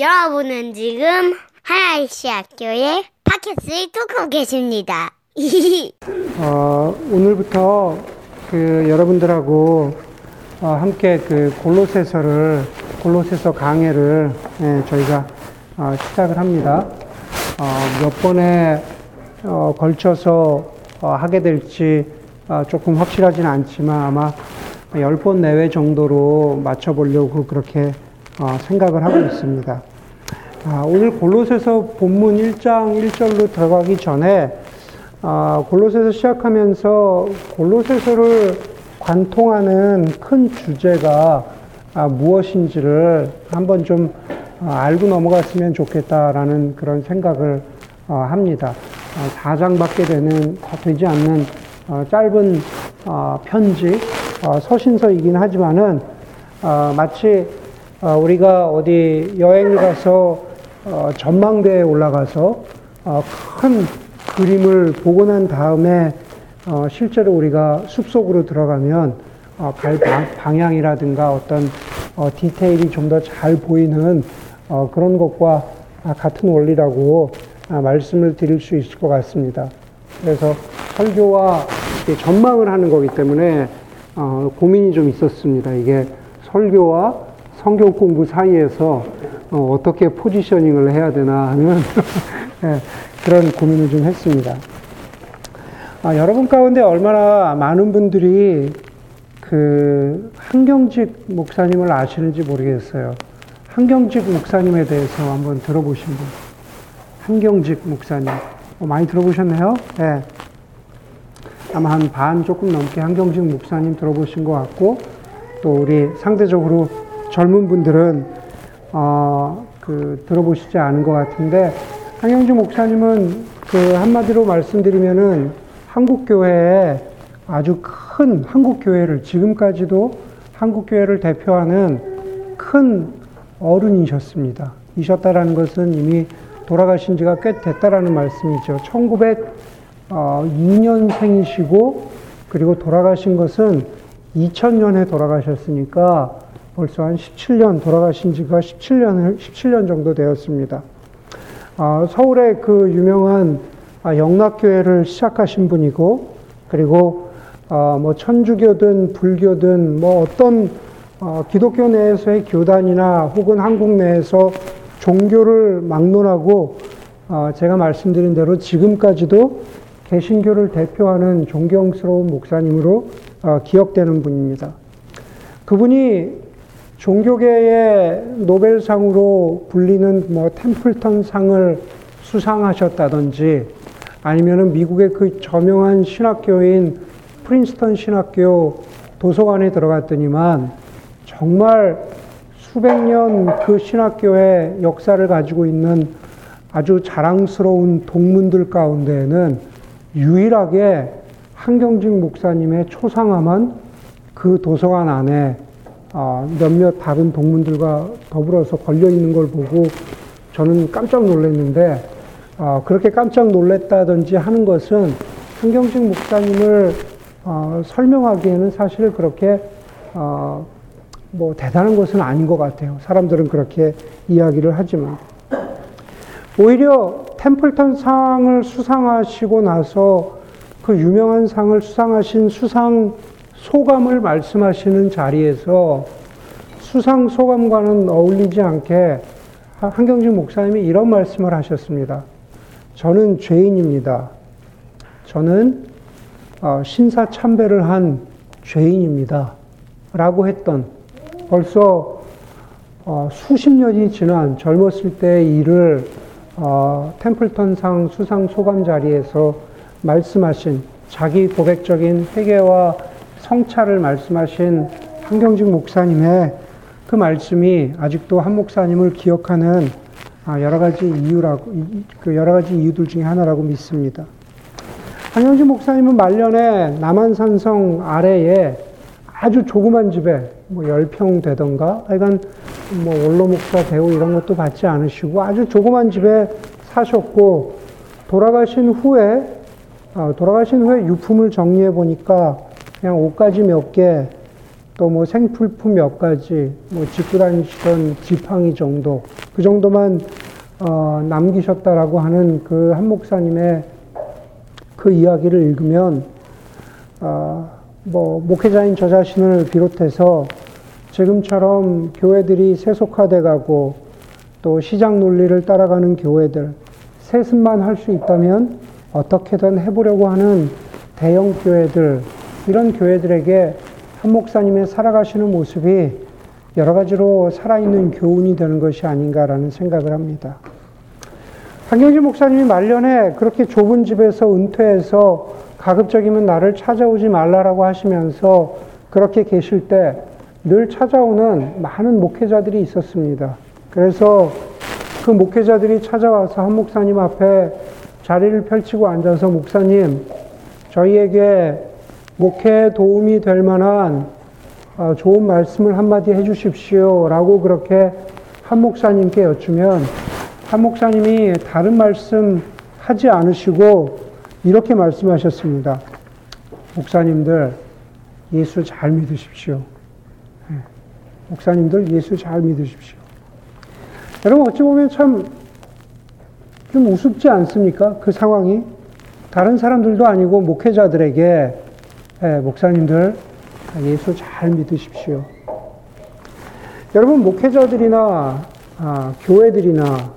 여러분은 지금 하나이시 학교의 팟캐스트를 듣고 계십니다. 어, 오늘부터 그 여러분들하고 어, 함께 그 골로새서를 골로새서 강해를 예, 저희가 어, 시작을 합니다. 어, 몇 번에 어, 걸쳐서 어, 하게 될지 어, 조금 확실하지는 않지만 아마 10번 내외 정도로 맞춰보려고 그렇게 어, 생각을 하고 있습니다. 아, 오늘 골로새서 본문 1장 1절로 들어가기 전에 아, 골로새서 시작하면서 골로새서를 관통하는 큰 주제가 아, 무엇인지를 한번 좀 아, 알고 넘어갔으면 좋겠다라는 그런 생각을 어, 합니다. 아, 4장밖에 되는 되지 않는 어, 짧은 어, 편지 어, 서신서이긴 하지만은 어, 마치 어, 우리가 어디 여행을 가서 어, 전망대에 올라가서 어, 큰 그림을 보고 난 다음에 어, 실제로 우리가 숲속으로 들어가면 어, 갈 방, 방향이라든가 어떤 어, 디테일이 좀 더 잘 보이는 어, 그런 것과 아, 같은 원리라고 아, 말씀을 드릴 수 있을 것 같습니다. 그래서 설교와 전망을 하는 거기 때문에 어, 고민이 좀 있었습니다. 이게 설교와 성경 공부 사이에서 어, 떻게 포지셔닝을 해야 되나 하는 예, 그런 고민을 좀 했습니다. 아, 여러분 가운데 얼마나 많은 분들이 그 한경직 목사님을 아시는지 모르겠어요. 한경직 목사님에 대해서 한번 들어보신 분. 한경직 목사님. 어, 많이 들어보셨네요? 예. 아마 한 반 조금 넘게 한경직 목사님 들어보신 것 같고, 또 우리 상대적으로 젊은 분들은, 어, 그, 들어보시지 않은 것 같은데, 한경직 목사님은 그 한마디로 말씀드리면은 한국 교회에 아주 큰 한국 교회를, 지금까지도 한국 교회를 대표하는 큰 어른이셨습니다. 이셨다라는 것은 이미 돌아가신 지가 꽤 됐다라는 말씀이죠. 1902년생이시고 그리고 돌아가신 것은 2000년에 돌아가셨으니까 벌써 한 17년 돌아가신 지가 17년 17년 정도 되었습니다. 어, 서울의 그 유명한 영락교회를 시작하신 분이고 그리고 어, 뭐 천주교든 불교든 뭐 어떤 어, 기독교 내에서의 교단이나 혹은 한국 내에서 종교를 막론하고 어, 제가 말씀드린 대로 지금까지도 개신교를 대표하는 존경스러운 목사님으로 어, 기억되는 분입니다. 그분이 종교계의 노벨상으로 불리는 뭐 템플턴 상을 수상하셨다든지 아니면은 미국의 그 저명한 신학교인 프린스턴 신학교 도서관에 들어갔더니만 정말 수백 년 그 신학교의 역사를 가지고 있는 아주 자랑스러운 동문들 가운데에는 유일하게 한경직 목사님의 초상화만 그 도서관 안에 어, 몇몇 다른 동문들과 더불어서 걸려 있는 걸 보고 저는 깜짝 놀랐는데 어, 그렇게 깜짝 놀랐다든지 하는 것은 한경식 목사님을 어, 설명하기에는 사실 그렇게 뭐 대단한 것은 아닌 것 같아요. 사람들은 그렇게 이야기를 하지만 오히려 템플턴 상을 수상하시고 나서 그 유명한 상을 수상하신 수상 소감을 말씀하시는 자리에서 수상 소감과는 어울리지 않게 한경진 목사님이 이런 말씀을 하셨습니다. 저는 죄인입니다. 저는 어, 신사 참배를 한 죄인입니다. 라고 했던 벌써 어, 수십 년이 지난 젊었을 때의 일을 어, 템플턴상 수상 소감 자리에서 말씀하신 자기 고백적인 회개와 성찰을 말씀하신 한경직 목사님의 그 말씀이 아직도 한 목사님을 기억하는 아, 여러 가지 이유라고, 그 여러 가지 이유들 중에 하나라고 믿습니다. 한경직 목사님은 말년에 남한산성 아래에 아주 조그만 집에 뭐 10평 되던가, 하여간 뭐 원로 목사 대우 이런 것도 받지 않으시고 아주 조그만 집에 사셨고, 돌아가신 후에, 아, 돌아가신 후에 유품을 정리해 보니까 그냥 옷가지 몇 개, 또 뭐 생필품 몇 가지, 뭐 짚고 다니시던 지팡이 정도, 그 정도만 어, 남기셨다라고 하는 그 한 목사님의 그 이야기를 읽으면, 어, 뭐, 목회자인 저 자신을 비롯해서 지금처럼 교회들이 세속화돼 가고 또 시장 논리를 따라가는 교회들, 세습만 할 수 있다면 어떻게든 해보려고 하는 대형 교회들, 이런 교회들에게 한 목사님의 살아가시는 모습이 여러 가지로 살아있는 교훈이 되는 것이 아닌가라는 생각을 합니다. 한경지 목사님이 말년에 그렇게 좁은 집에서 은퇴해서 가급적이면 나를 찾아오지 말라라고 하시면서 그렇게 계실 때 늘 찾아오는 많은 목회자들이 있었습니다. 그래서 그 목회자들이 찾아와서 한 목사님 앞에 자리를 펼치고 앉아서 목사님, 저희에게 목회에 도움이 될 만한 어, 좋은 말씀을 한마디 해 주십시오. 라고 그렇게 한 목사님께 여쭈면 한 목사님이 다른 말씀 하지 않으시고 이렇게 말씀하셨습니다. 목사님들, 예수 잘 믿으십시오. 예. 목사님들, 예수 잘 믿으십시오. 여러분, 어찌 보면 참 좀 우습지 않습니까? 그 상황이. 다른 사람들도 아니고 목회자들에게 예, 목사님들 예수 잘 믿으십시오. 여러분 목회자들이나 아, 교회들이나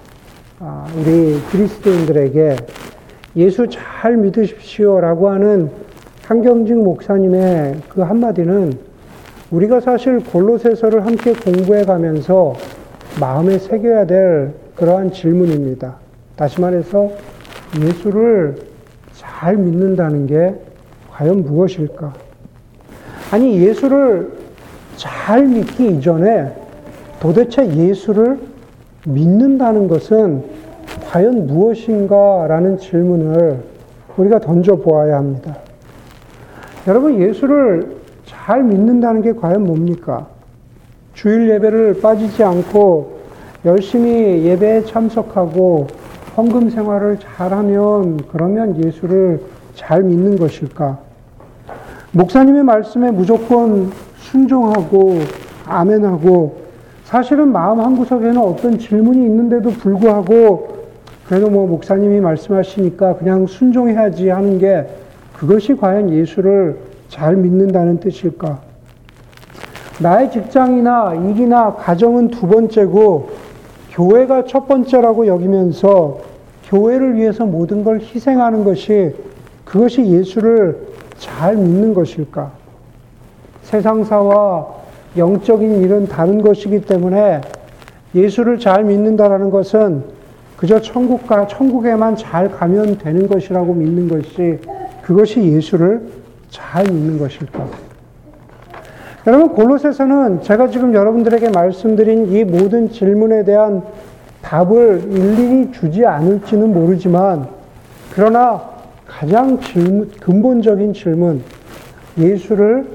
아, 우리 그리스도인들에게 예수 잘 믿으십시오라고 하는 한경직 목사님의 그 한마디는 우리가 사실 골로새서를 함께 공부해 가면서 마음에 새겨야 될 그러한 질문입니다. 다시 말해서 예수를 잘 믿는다는 게 과연 무엇일까? 아니, 예수를 잘 믿기 이전에 도대체 예수를 믿는다는 것은 과연 무엇인가? 라는 질문을 우리가 던져보아야 합니다. 여러분, 예수를 잘 믿는다는 게 과연 뭡니까? 주일 예배를 빠지지 않고 열심히 예배에 참석하고 헌금 생활을 잘하면 그러면 예수를 잘 믿는 것일까? 목사님의 말씀에 무조건 순종하고 아멘하고 사실은 마음 한구석에는 어떤 질문이 있는데도 불구하고 그래도 뭐 목사님이 말씀하시니까 그냥 순종해야지 하는 게 그것이 과연 예수를 잘 믿는다는 뜻일까? 나의 직장이나 일이나 가정은 두 번째고 교회가 첫 번째라고 여기면서 교회를 위해서 모든 걸 희생하는 것이 그것이 예수를 잘 믿는 것일까? 세상사와 영적인 일은 다른 것이기 때문에 예수를 잘 믿는다라는 것은 그저 천국가 천국에만 잘 가면 되는 것이라고 믿는 것이 그것이 예수를 잘 믿는 것일까? 여러분 골로새서는 제가 지금 여러분들에게 말씀드린 이 모든 질문에 대한 답을 일일이 주지 않을지는 모르지만 그러나 가장 질문, 근본적인 질문 예수를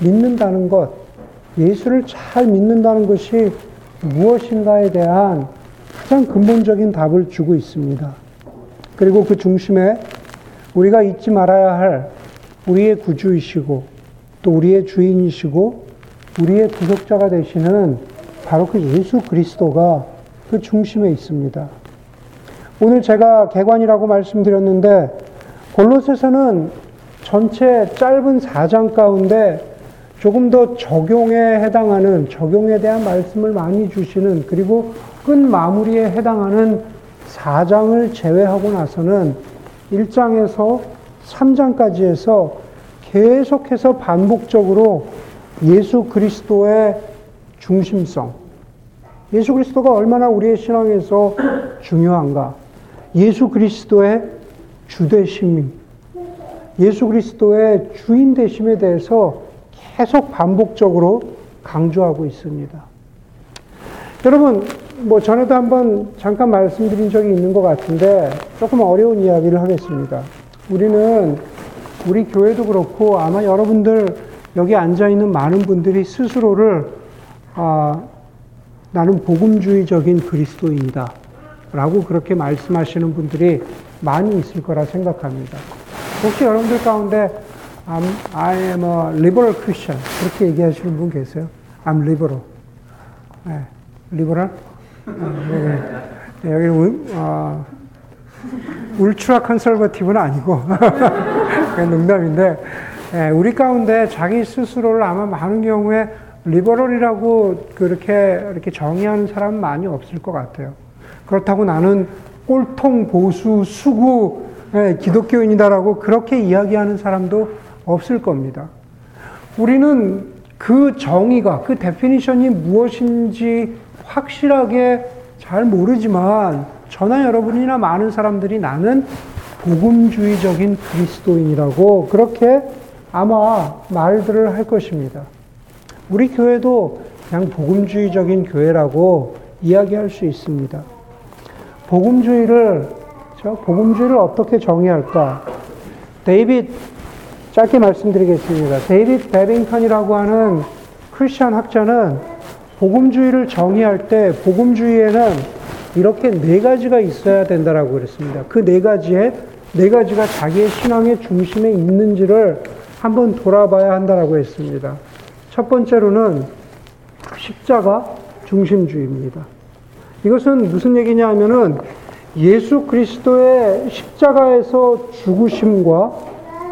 믿는다는 것 예수를 잘 믿는다는 것이 무엇인가에 대한 가장 근본적인 답을 주고 있습니다. 그리고 그 중심에 우리가 잊지 말아야 할 우리의 구주이시고 또 우리의 주인이시고 우리의 구속자가 되시는 바로 그 예수 그리스도가 그 중심에 있습니다. 오늘 제가 개관이라고 말씀드렸는데 골로새서는 전체 짧은 4장 가운데 조금 더 적용에 해당하는 적용에 대한 말씀을 많이 주시는 그리고 끝 마무리에 해당하는 4장을 제외하고 나서는 1장에서 3장까지 해서 계속해서 반복적으로 예수 그리스도의 중심성, 예수 그리스도가 얼마나 우리의 신앙에서 중요한가, 예수 그리스도의 주 되심, 예수 그리스도의 주인 되심에 대해서 계속 반복적으로 강조하고 있습니다. 여러분, 뭐 전에도 한번 잠깐 말씀드린 적이 있는 것 같은데 조금 어려운 이야기를 하겠습니다. 우리는 우리 교회도 그렇고 아마 여러분들 여기 앉아 있는 많은 분들이 스스로를 아, 나는 복음주의적인 그리스도인이다. 라고 그렇게 말씀하시는 분들이 많이 있을 거라 생각합니다. 혹시 여러분들 가운데 I'm, I am a liberal Christian. 그렇게 얘기하시는 분 계세요. I'm liberal. 네, liberal? 어, 여기, 여기 울, 어, 울트라 컨설버티브는 아니고 농담인데 예, 우리 가운데 자기 스스로를 아마 많은 경우에 liberal이라고 그렇게 이렇게 정의하는 사람은 많이 없을 것 같아요. 그렇다고 나는 꼴통 보수 수구 예, 기독교인이다라고 그렇게 이야기하는 사람도 없을 겁니다. 우리는 그 정의가 그 definition이 무엇인지 확실하게 잘 모르지만 저나 여러분이나 많은 사람들이 나는 복음주의적인 그리스도인이라고 그렇게 아마 말들을 할 것입니다. 우리 교회도 그냥 복음주의적인 교회라고 이야기할 수 있습니다. 복음주의를 저 복음주의를 어떻게 정의할까? 데이빗 짧게 말씀드리겠습니다. 데이빗 베빙턴이라고 하는 크리스천 학자는 복음주의를 정의할 때 복음주의에는 이렇게 네 가지가 있어야 된다라고 그랬습니다. 그 네 가지에 네 가지가 자기의 신앙의 중심에 있는지를 한번 돌아봐야 한다라고 했습니다. 첫 번째로는 십자가 중심주의입니다. 이것은 무슨 얘기냐 하면은 예수 그리스도의 십자가에서 죽으심과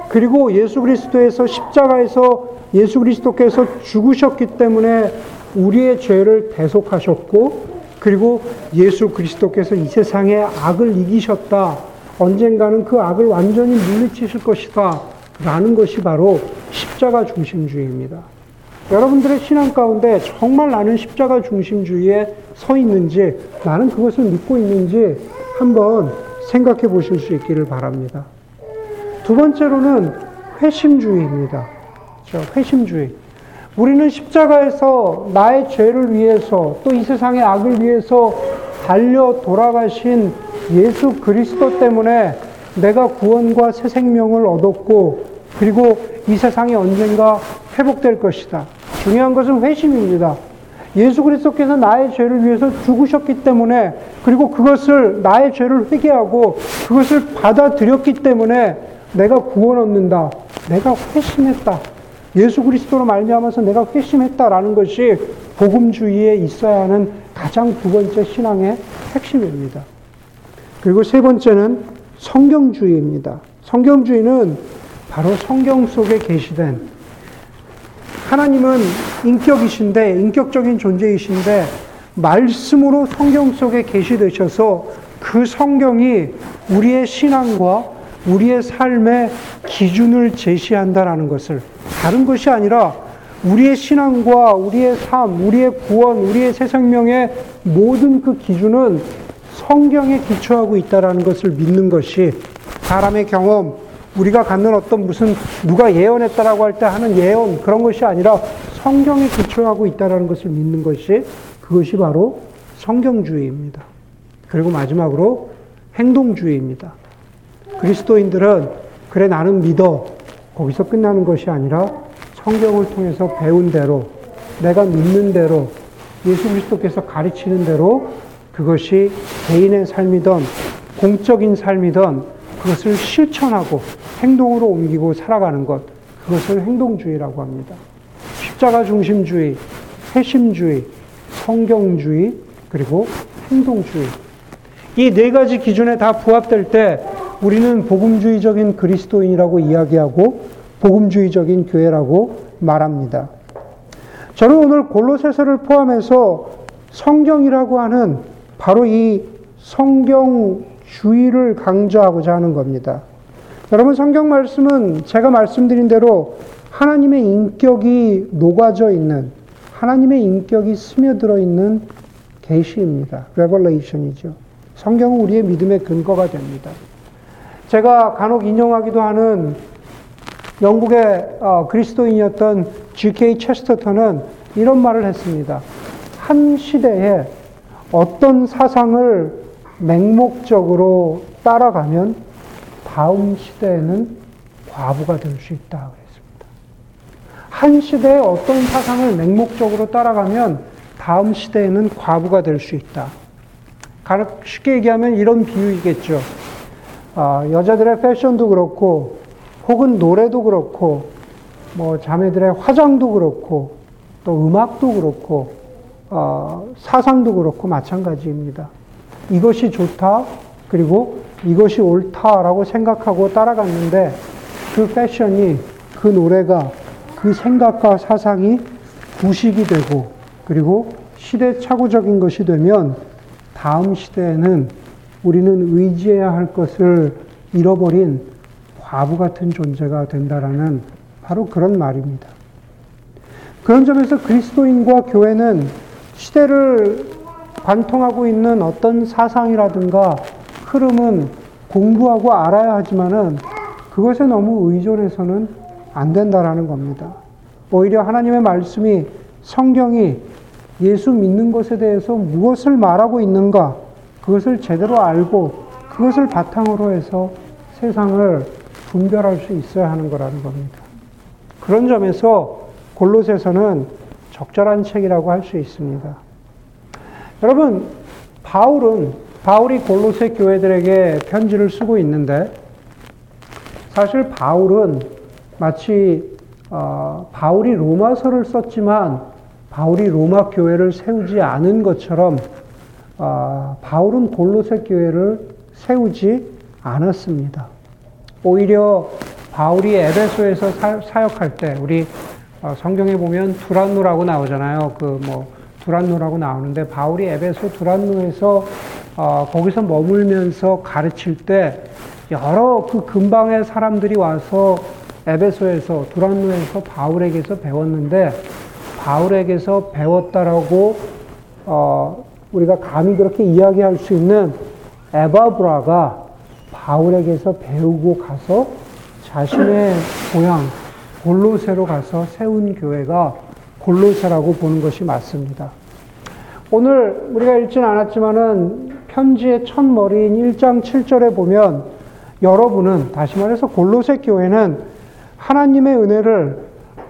그리고 예수 그리스도에서 십자가에서 예수 그리스도께서 죽으셨기 때문에 우리의 죄를 대속하셨고 그리고 예수 그리스도께서 이 세상의 악을 이기셨다. 언젠가는 그 악을 완전히 물리치실 것이다. 라는 것이 바로 십자가 중심주의입니다. 여러분들의 신앙 가운데 정말 나는 십자가 중심주의에 서 있는지, 나는 그것을 믿고 있는지 한번 생각해 보실 수 있기를 바랍니다. 두 번째로는 회심주의입니다. 저 회심주의. 우리는 십자가에서 나의 죄를 위해서 또 이 세상의 악을 위해서 달려 돌아가신 예수 그리스도 때문에 내가 구원과 새 생명을 얻었고 그리고 이 세상이 언젠가 회복될 것이다. 중요한 것은 회심입니다. 예수 그리스도께서 나의 죄를 위해서 죽으셨기 때문에 그리고 그것을 나의 죄를 회개하고 그것을 받아들였기 때문에 내가 구원 얻는다. 내가 회심했다. 예수 그리스도로 말미암아서 내가 회심했다라는 것이 복음주의에 있어야 하는 가장 두 번째 신앙의 핵심입니다. 그리고 세 번째는 성경주의입니다. 성경주의는 바로 성경 속에 계시된 하나님은 인격이신데 인격적인 존재이신데 말씀으로 성경 속에 계시되셔서 그 성경이 우리의 신앙과 우리의 삶의 기준을 제시한다라는 것을 다른 것이 아니라 우리의 신앙과 우리의 삶, 우리의 구원, 우리의 새 생명의 모든 그 기준은 성경에 기초하고 있다라는 것을 믿는 것이 사람의 경험, 우리가 갖는 어떤 무슨 누가 예언했다라고 할 때 하는 예언 그런 것이 아니라 성경에 기초하고 있다라는 것을 믿는 것이 그것이 바로 성경주의입니다. 그리고 마지막으로 행동주의입니다. 그리스도인들은 그래 나는 믿어 거기서 끝나는 것이 아니라 성경을 통해서 배운 대로 내가 믿는 대로 예수 그리스도께서 가르치는 대로 그것이 개인의 삶이든 공적인 삶이든 그것을 실천하고 행동으로 옮기고 살아가는 것 그것을 행동주의라고 합니다. 십자가 중심주의, 회심주의, 성경주의 그리고 행동주의 이 네 가지 기준에 다 부합될 때 우리는 복음주의적인 그리스도인이라고 이야기하고 복음주의적인 교회라고 말합니다. 저는 오늘 골로새서를 포함해서 성경이라고 하는 바로 이 성경주의를 강조하고자 하는 겁니다. 여러분 성경 말씀은 제가 말씀드린 대로 하나님의 인격이 녹아져 있는 하나님의 인격이 스며들어 있는 계시입니다. 레벌레이션이죠. 성경은 우리의 믿음의 근거가 됩니다. 제가 간혹 인용하기도 하는 영국의 어, 그리스도인이었던 G.K. 체스터턴은 이런 말을 했습니다. 한 시대에 어떤 사상을 맹목적으로 따라가면 다음 시대에는 과부가 될 수 있다 그랬습니다. 한 시대에 어떤 사상을 맹목적으로 따라가면 다음 시대에는 과부가 될 수 있다. 쉽게 얘기하면 이런 비유이겠죠. 아, 여자들의 패션도 그렇고 혹은 노래도 그렇고, 뭐 자매들의 화장도 그렇고, 또 음악도 그렇고, 어, 사상도 그렇고 마찬가지입니다. 이것이 좋다, 그리고 이것이 옳다라고 생각하고 따라갔는데 그 패션이, 그 노래가, 그 생각과 사상이 구식이 되고, 그리고 시대착오적인 것이 되면 다음 시대에는 우리는 의지해야 할 것을 잃어버린 과부 같은 존재가 된다라는 바로 그런 말입니다. 그런 점에서 그리스도인과 교회는 시대를 관통하고 있는 어떤 사상이라든가 흐름은 공부하고 알아야 하지만은 그것에 너무 의존해서는 안 된다라는 겁니다. 오히려 하나님의 말씀이 성경이 예수 믿는 것에 대해서 무엇을 말하고 있는가 그것을 제대로 알고 그것을 바탕으로 해서 세상을 분별할 수 있어야 하는 거라는 겁니다. 그런 점에서 골로새서는 적절한 책이라고 할 수 있습니다. 여러분, 바울은 바울이 골로새 교회들에게 편지를 쓰고 있는데 사실 바울은 마치 어, 바울이 로마서를 썼지만 바울이 로마 교회를 세우지 않은 것처럼 어, 바울은 골로새 교회를 세우지 않았습니다. 오히려 바울이 에베소에서 사, 역할 때 우리 어, 성경에 보면 두란노라고 나오잖아요. 그 뭐 두란노라고 나오는데 바울이 에베소 두란노에서 어, 거기서 머물면서 가르칠 때 여러 그 근방의 사람들이 와서 에베소에서 두란노에서 바울에게서 배웠는데 바울에게서 배웠다라고 어, 우리가 감히 그렇게 이야기할 수 있는 에바브라가 바울에게서 배우고 가서 자신의 고향 골로새로 가서 세운 교회가 골로새라고 보는 것이 맞습니다. 오늘 우리가 읽진 않았지만은 편지의 첫 머리인 1장 7절에 보면 여러분은 다시 말해서 골로새 교회는 하나님의 은혜를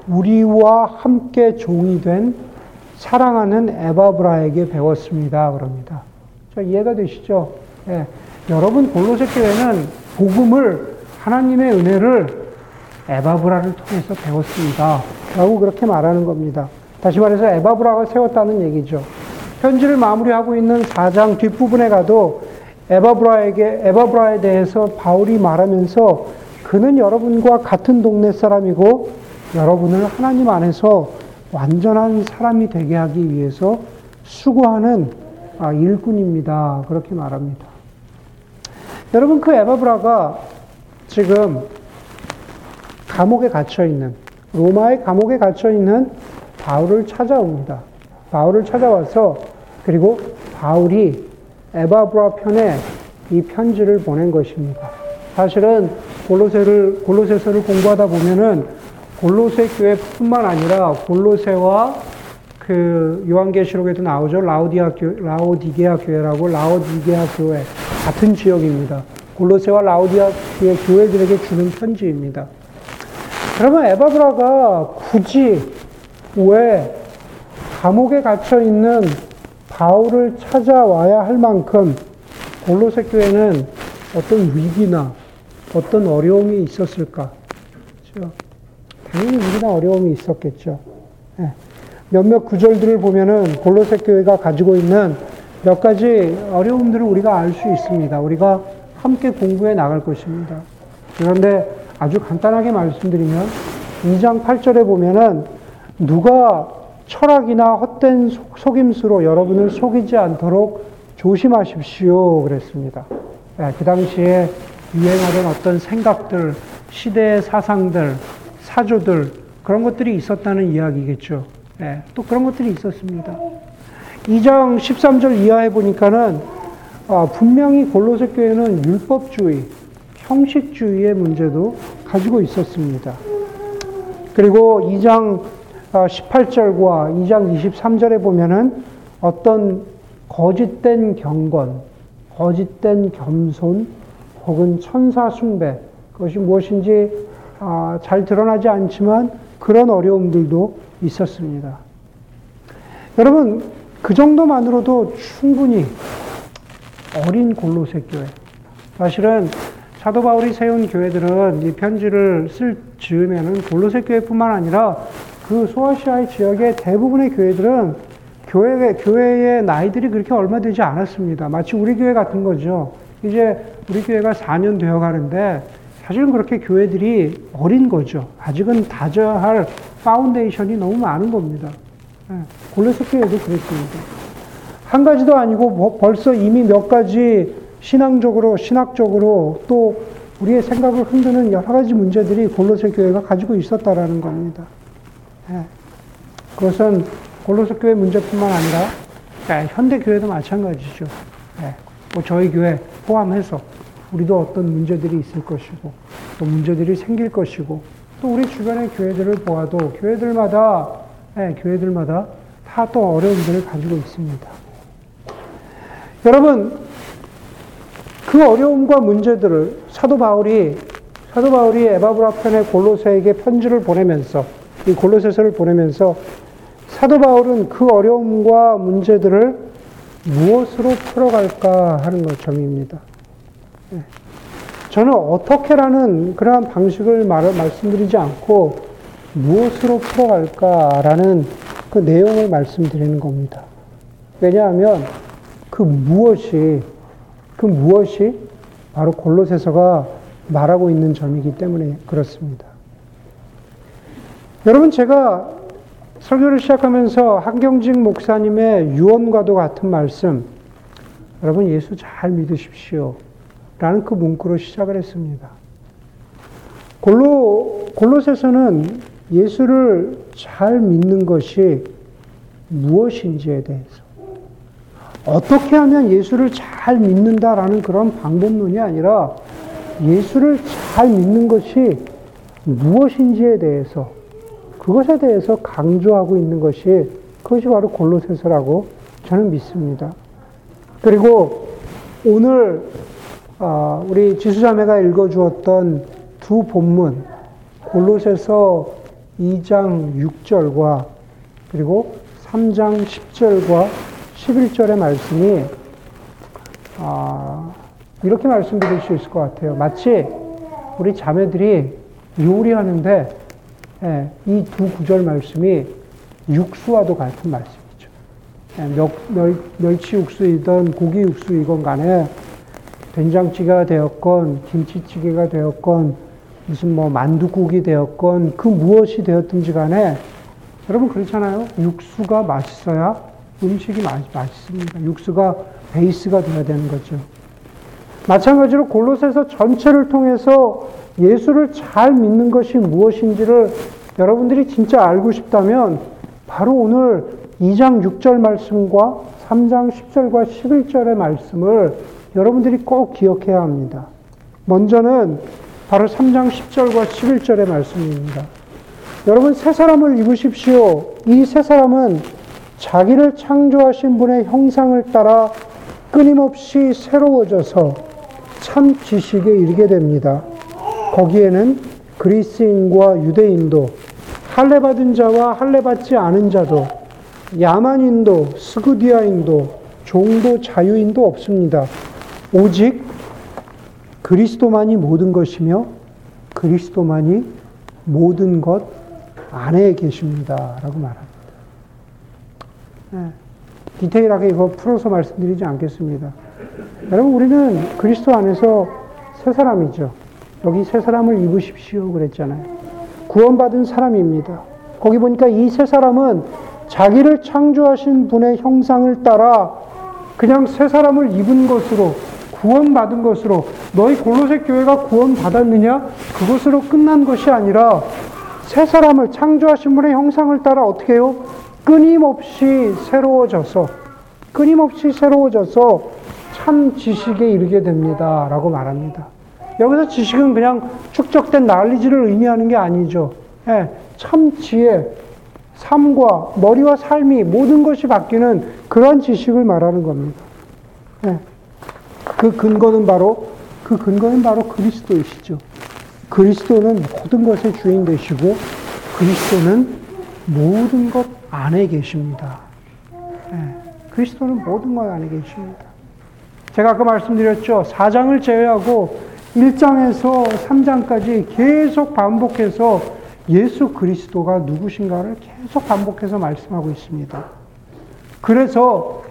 우리와 함께 종이 된 사랑하는 에바브라에게 배웠습니다. 그럽니다. 자, 이해가 되시죠? 예. 여러분 골로새 교회는 복음을 하나님의 은혜를 에바브라를 통해서 배웠습니다. 라고 그렇게 말하는 겁니다. 다시 말해서 에바브라가 세웠다는 얘기죠. 편지를 마무리하고 있는 4장 뒷부분에 가도 에바브라에게, 에바브라에 대해서 바울이 말하면서 그는 여러분과 같은 동네 사람이고 여러분을 하나님 안에서 완전한 사람이 되게 하기 위해서 수고하는 아, 일꾼입니다. 그렇게 말합니다. 여러분, 그 에바브라가 지금 감옥에 갇혀 있는, 로마의 감옥에 갇혀 있는 바울을 찾아옵니다. 바울을 찾아와서, 그리고 바울이 에바브라 편에 이 편지를 보낸 것입니다. 사실은 골로새를, 골로새서를 공부하다 보면은 골로새 교회뿐만 아니라 골로새와 그 요한계시록에도 나오죠. 라우디아 교, 라오디게아 교회라고 라오디게아 교회 같은 지역입니다. 골로새와 라우디아 교회 교회들에게 주는 편지입니다. 그러면 에바브라가 굳이 왜 감옥에 갇혀 있는 바울을 찾아와야 할 만큼 골로새 교회는 어떤 위기나 어떤 어려움이 있었을까? 그렇죠? 당연히 우리나 어려움이 있었겠죠. 네. 몇몇 구절들을 보면은 골로새 교회가 가지고 있는 몇 가지 어려움들을 우리가 알 수 있습니다. 우리가 함께 공부해 나갈 것입니다. 그런데 아주 간단하게 말씀드리면 2장 8절에 보면은 누가 철학이나 헛된 속임수로 여러분을 속이지 않도록 조심하십시오. 그랬습니다. 네, 그 당시에 유행하던 어떤 생각들, 시대의 사상들, 사조들 그런 것들이 있었다는 이야기겠죠. 네, 또 그런 것들이 있었습니다. 2장 13절 이하에 보니까는 아, 분명히 골로새 교회는 율법주의, 형식주의의 문제도 가지고 있었습니다. 그리고 2장 18절과 아, 2장 23절에 보면은 어떤 거짓된 경건, 거짓된 겸손, 혹은 천사 숭배, 그것이 무엇인지 아, 잘 드러나지 않지만 그런 어려움들도 있었습니다. 여러분, 그 정도만으로도 충분히 어린 골로새 교회. 사실은 사도 바울이 세운 교회들은 이 편지를 쓸 즈음에는 골로새 교회뿐만 아니라 그 소아시아의 지역의 대부분의 교회들은 교회, 교회의 나이들이 그렇게 얼마 되지 않았습니다. 마치 우리 교회 같은 거죠. 이제 우리 교회가 4년 되어 가는데 사실은 그렇게 교회들이 어린 거죠. 아직은 다져야 할 foundation이 너무 많은 겁니다. 예, 골로새 교회도 그랬습니다. 한 가지도 아니고 뭐 벌써 이미 몇 가지 신앙적으로, 신학적으로 또 우리의 생각을 흔드는 여러 가지 문제들이 골로새 교회가 가지고 있었다라는 겁니다. 예. 그것은 골로새 교회 문제뿐만 아니라 예, 현대 교회도 마찬가지죠. 예. 뭐 저희 교회 포함해서 우리도 어떤 문제들이 있을 것이고 또 문제들이 생길 것이고 또 우리 주변의 교회들을 보아도 교회들마다 예, 교회들마다 다 또 어려움들을 가지고 있습니다. 여러분 그 어려움과 문제들을 사도 바울이 사도 바울이 에바브라 편의 골로새에게 편지를 보내면서 이 골로새서를 보내면서 사도 바울은 그 어려움과 문제들을 무엇으로 풀어갈까 하는 것 점입니다. 예. 저는 어떻게라는 그러한 방식을 말, 말씀드리지 않고 무엇으로 풀어갈까라는 그 내용을 말씀드리는 겁니다. 왜냐하면 그 무엇이 그 무엇이 바로 골로새서가 말하고 있는 점이기 때문에 그렇습니다. 여러분 제가 설교를 시작하면서 한경직 목사님의 유언과도 같은 말씀, 여러분 예수 잘 믿으십시오. 라는 그 문구로 시작을 했습니다. 골로, 골로새서는 예수를 잘 믿는 것이 무엇인지에 대해서, 어떻게 하면 예수를 잘 믿는다라는 그런 방법론이 아니라 예수를 잘 믿는 것이 무엇인지에 대해서 그것에 대해서 강조하고 있는 것이 그것이 바로 골로새서라고 저는 믿습니다. 그리고 오늘 아, 우리 지수자매가 읽어주었던 두 본문 골로새서 2장 6절과 그리고 3장 10절과 11절의 말씀이 아, 이렇게 말씀드릴 수 있을 것 같아요. 마치 우리 자매들이 요리하는데 예, 이두 구절 말씀이 육수와도 같은 말씀이죠. 예, 멸, 멸, 멸치 육수이든 고기 육수이건 간에 된장찌개가 되었건 김치찌개가 되었건 무슨 뭐 만두국이 되었건 그 무엇이 되었든지 간에 여러분 그렇잖아요. 육수가 맛있어야 음식이 맛, 맛있습니다. 육수가 베이스가 되어야 되는 거죠. 마찬가지로 골로새서 전체를 통해서 예수를 잘 믿는 것이 무엇인지를 여러분들이 진짜 알고 싶다면 바로 오늘 2장 6절 말씀과 3장 10절과 11절의 말씀을 여러분들이 꼭 기억해야 합니다. 먼저는 바로 3장 10절과 11절의 말씀입니다. 여러분, 새 사람을 입으십시오. 이새 사람은 자기를 창조하신 분의 형상을 따라 끊임없이 새로워져서 참 지식에 이르게 됩니다. 거기에는 그리스인과 유대인도 할례 받은 자와 할례 받지 않은 자도 야만인도 스구디아인도 종도 자유인도 없습니다. 오직 그리스도만이 모든 것이며 그리스도만이 모든 것 안에 계십니다. 라고 말합니다. 네. 디테일하게 이거 풀어서 말씀드리지 않겠습니다. 여러분, 우리는 그리스도 안에서 새 사람이죠. 여기 새 사람을 입으십시오. 그랬잖아요. 구원받은 사람입니다. 거기 보니까 이새 사람은 자기를 창조하신 분의 형상을 따라 그냥 새 사람을 입은 것으로 구원받은 것으로 너희 골로새 교회가 구원받았느냐? 그것으로 끝난 것이 아니라 새 사람을 창조하신 분의 형상을 따라 어떻게 해요? 끊임없이 새로워져서 끊임없이 새로워져서 참 지식에 이르게 됩니다. 라고 말합니다. 여기서 지식은 그냥 축적된 난리지를 의미하는 게 아니죠. 예, 참 지혜, 삶과 머리와 삶이 모든 것이 바뀌는 그런 지식을 말하는 겁니다. 예, 그 근거는 바로 그 근거는 바로 그리스도이시죠. 그리스도는 모든 것의 주인 되시고 그리스도는 모든 것 안에 계십니다. 예, 그리스도는 모든 것 안에 계십니다. 제가 아까 말씀드렸죠. 사장을 제외하고 1장에서 3장까지 계속 반복해서 예수 그리스도가 누구신가를 계속 반복해서 말씀하고 있습니다. 그래서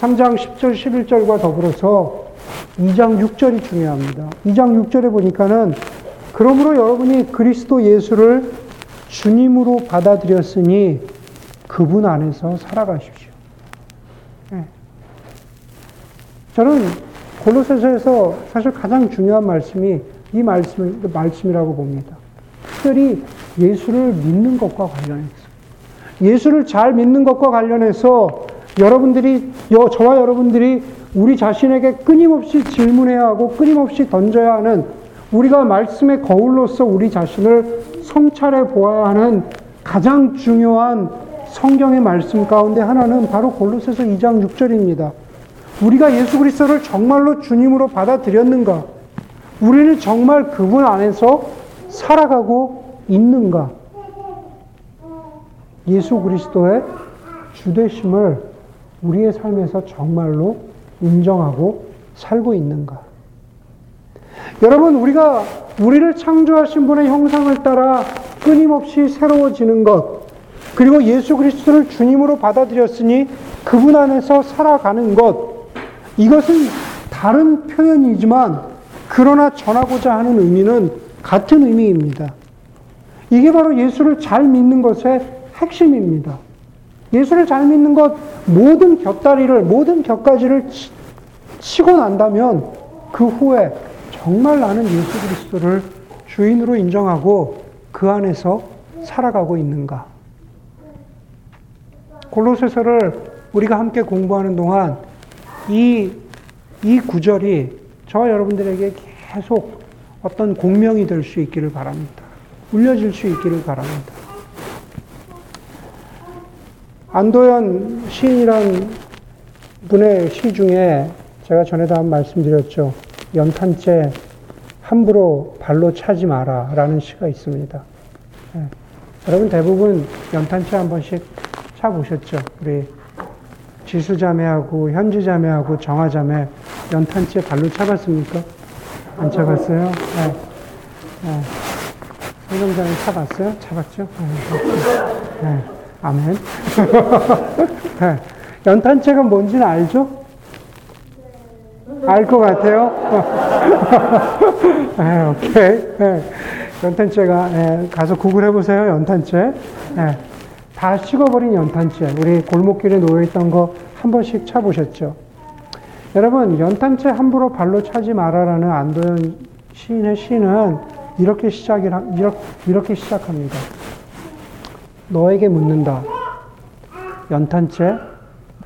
3장 10절, 11절과 더불어서 2장 6절이 중요합니다. 2장 6절에 보니까는 그러므로 여러분이 그리스도 예수를 주님으로 받아들였으니 그분 안에서 살아가십시오. 네. 저는 골로새서에서 사실 가장 중요한 말씀이 이 말씀, 말씀이라고 봅니다. 특별히 예수를 믿는 것과 관련해서. 예수를 잘 믿는 것과 관련해서 여러분들이, 저와 여러분들이 우리 자신에게 끊임없이 질문해야 하고 끊임없이 던져야 하는 우리가 말씀의 거울로서 우리 자신을 성찰해 보아야 하는 가장 중요한 성경의 말씀 가운데 하나는 바로 골로새서 2장 6절입니다. 우리가 예수 그리스도를 정말로 주님으로 받아들였는가? 우리는 정말 그분 안에서 살아가고 있는가? 예수 그리스도의 주되심을 우리의 삶에서 정말로 인정하고 살고 있는가? 여러분, 우리가 우리를 창조하신 분의 형상을 따라 끊임없이 새로워지는 것, 그리고 예수 그리스도를 주님으로 받아들였으니 그분 안에서 살아가는 것, 이것은 다른 표현이지만 그러나 전하고자 하는 의미는 같은 의미입니다. 이게 바로 예수를 잘 믿는 것의 핵심입니다. 예수를 잘 믿는 것, 모든 곁다리를, 모든 곁가지를 치고 난다면 그 후에 정말 나는 예수 그리스도를 주인으로 인정하고 그 안에서 살아가고 있는가? 골로새서를 우리가 함께 공부하는 동안 이, 이 구절이 저와 여러분들에게 계속 어떤 공명이 될 수 있기를 바랍니다. 울려질 수 있기를 바랍니다. 안도현 시인이란 분의 시 중에 제가 전에도 한 말씀드렸죠. 연탄재 함부로 발로 차지 마라 라는 시가 있습니다. 네. 여러분 대부분 연탄재 한 번씩 차보셨죠? 우리 지수자매하고 현지자매하고 정화자매 연탄재 발로 차봤습니까? 안 차봤어요? 네. 네. 성경장에 차봤어요? 차봤죠? 네. 네. 아멘. 네. 연탄재가 뭔지는 알죠? 알 것 같아요? 네, 오케이. 네. 연탄재가, 네. 가서 구글해보세요, 연탄재. 네. 다 식어버린 연탄재. 우리 골목길에 놓여있던 거 한 번씩 차보셨죠? 여러분, 연탄재 함부로 발로 차지 마라라는 안도현 시인의 시는 이렇게 시작이, 이렇게 시작합니다. 너에게 묻는다. 연탄재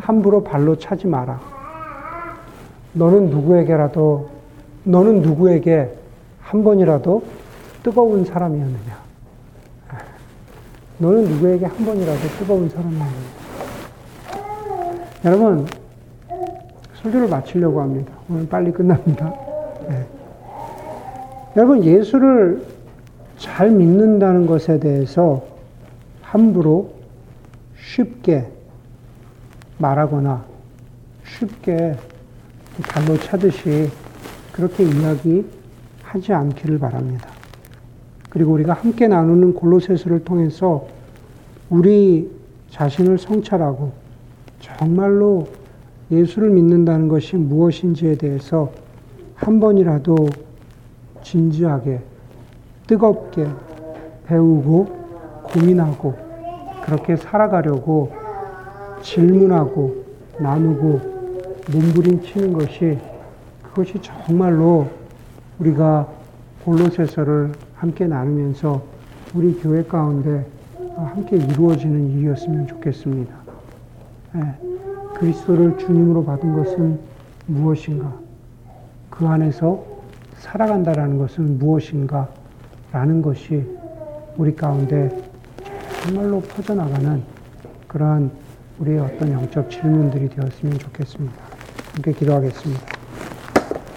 함부로 발로 차지 마라. 너는 누구에게라도, 너는 누구에게 한 번이라도 뜨거운 사람이었느냐? 너는 누구에게 한 번이라도 뜨거운 사람이었느냐? 여러분, 설교를 마치려고 합니다. 오늘 빨리 끝납니다. 네. 여러분, 예수를 잘 믿는다는 것에 대해서 함부로 쉽게 말하거나 쉽게 발로 차듯이 그렇게 이야기하지 않기를 바랍니다. 그리고 우리가 함께 나누는 골로새서를 통해서 우리 자신을 성찰하고 정말로 예수를 믿는다는 것이 무엇인지에 대해서 한 번이라도 진지하게 뜨겁게 배우고 고민하고 그렇게 살아가려고 질문하고 나누고 몸부림치는 것이 그것이 정말로 우리가 골로새서를 함께 나누면서 우리 교회 가운데 함께 이루어지는 일이었으면 좋겠습니다. 네. 그리스도를 주님으로 받은 것은 무엇인가? 그 안에서 살아간다라는 것은 무엇인가? 라는 것이 우리 가운데 정말로 퍼져나가는 그러한 우리의 어떤 영적 질문들이 되었으면 좋겠습니다. 함께 기도하겠습니다.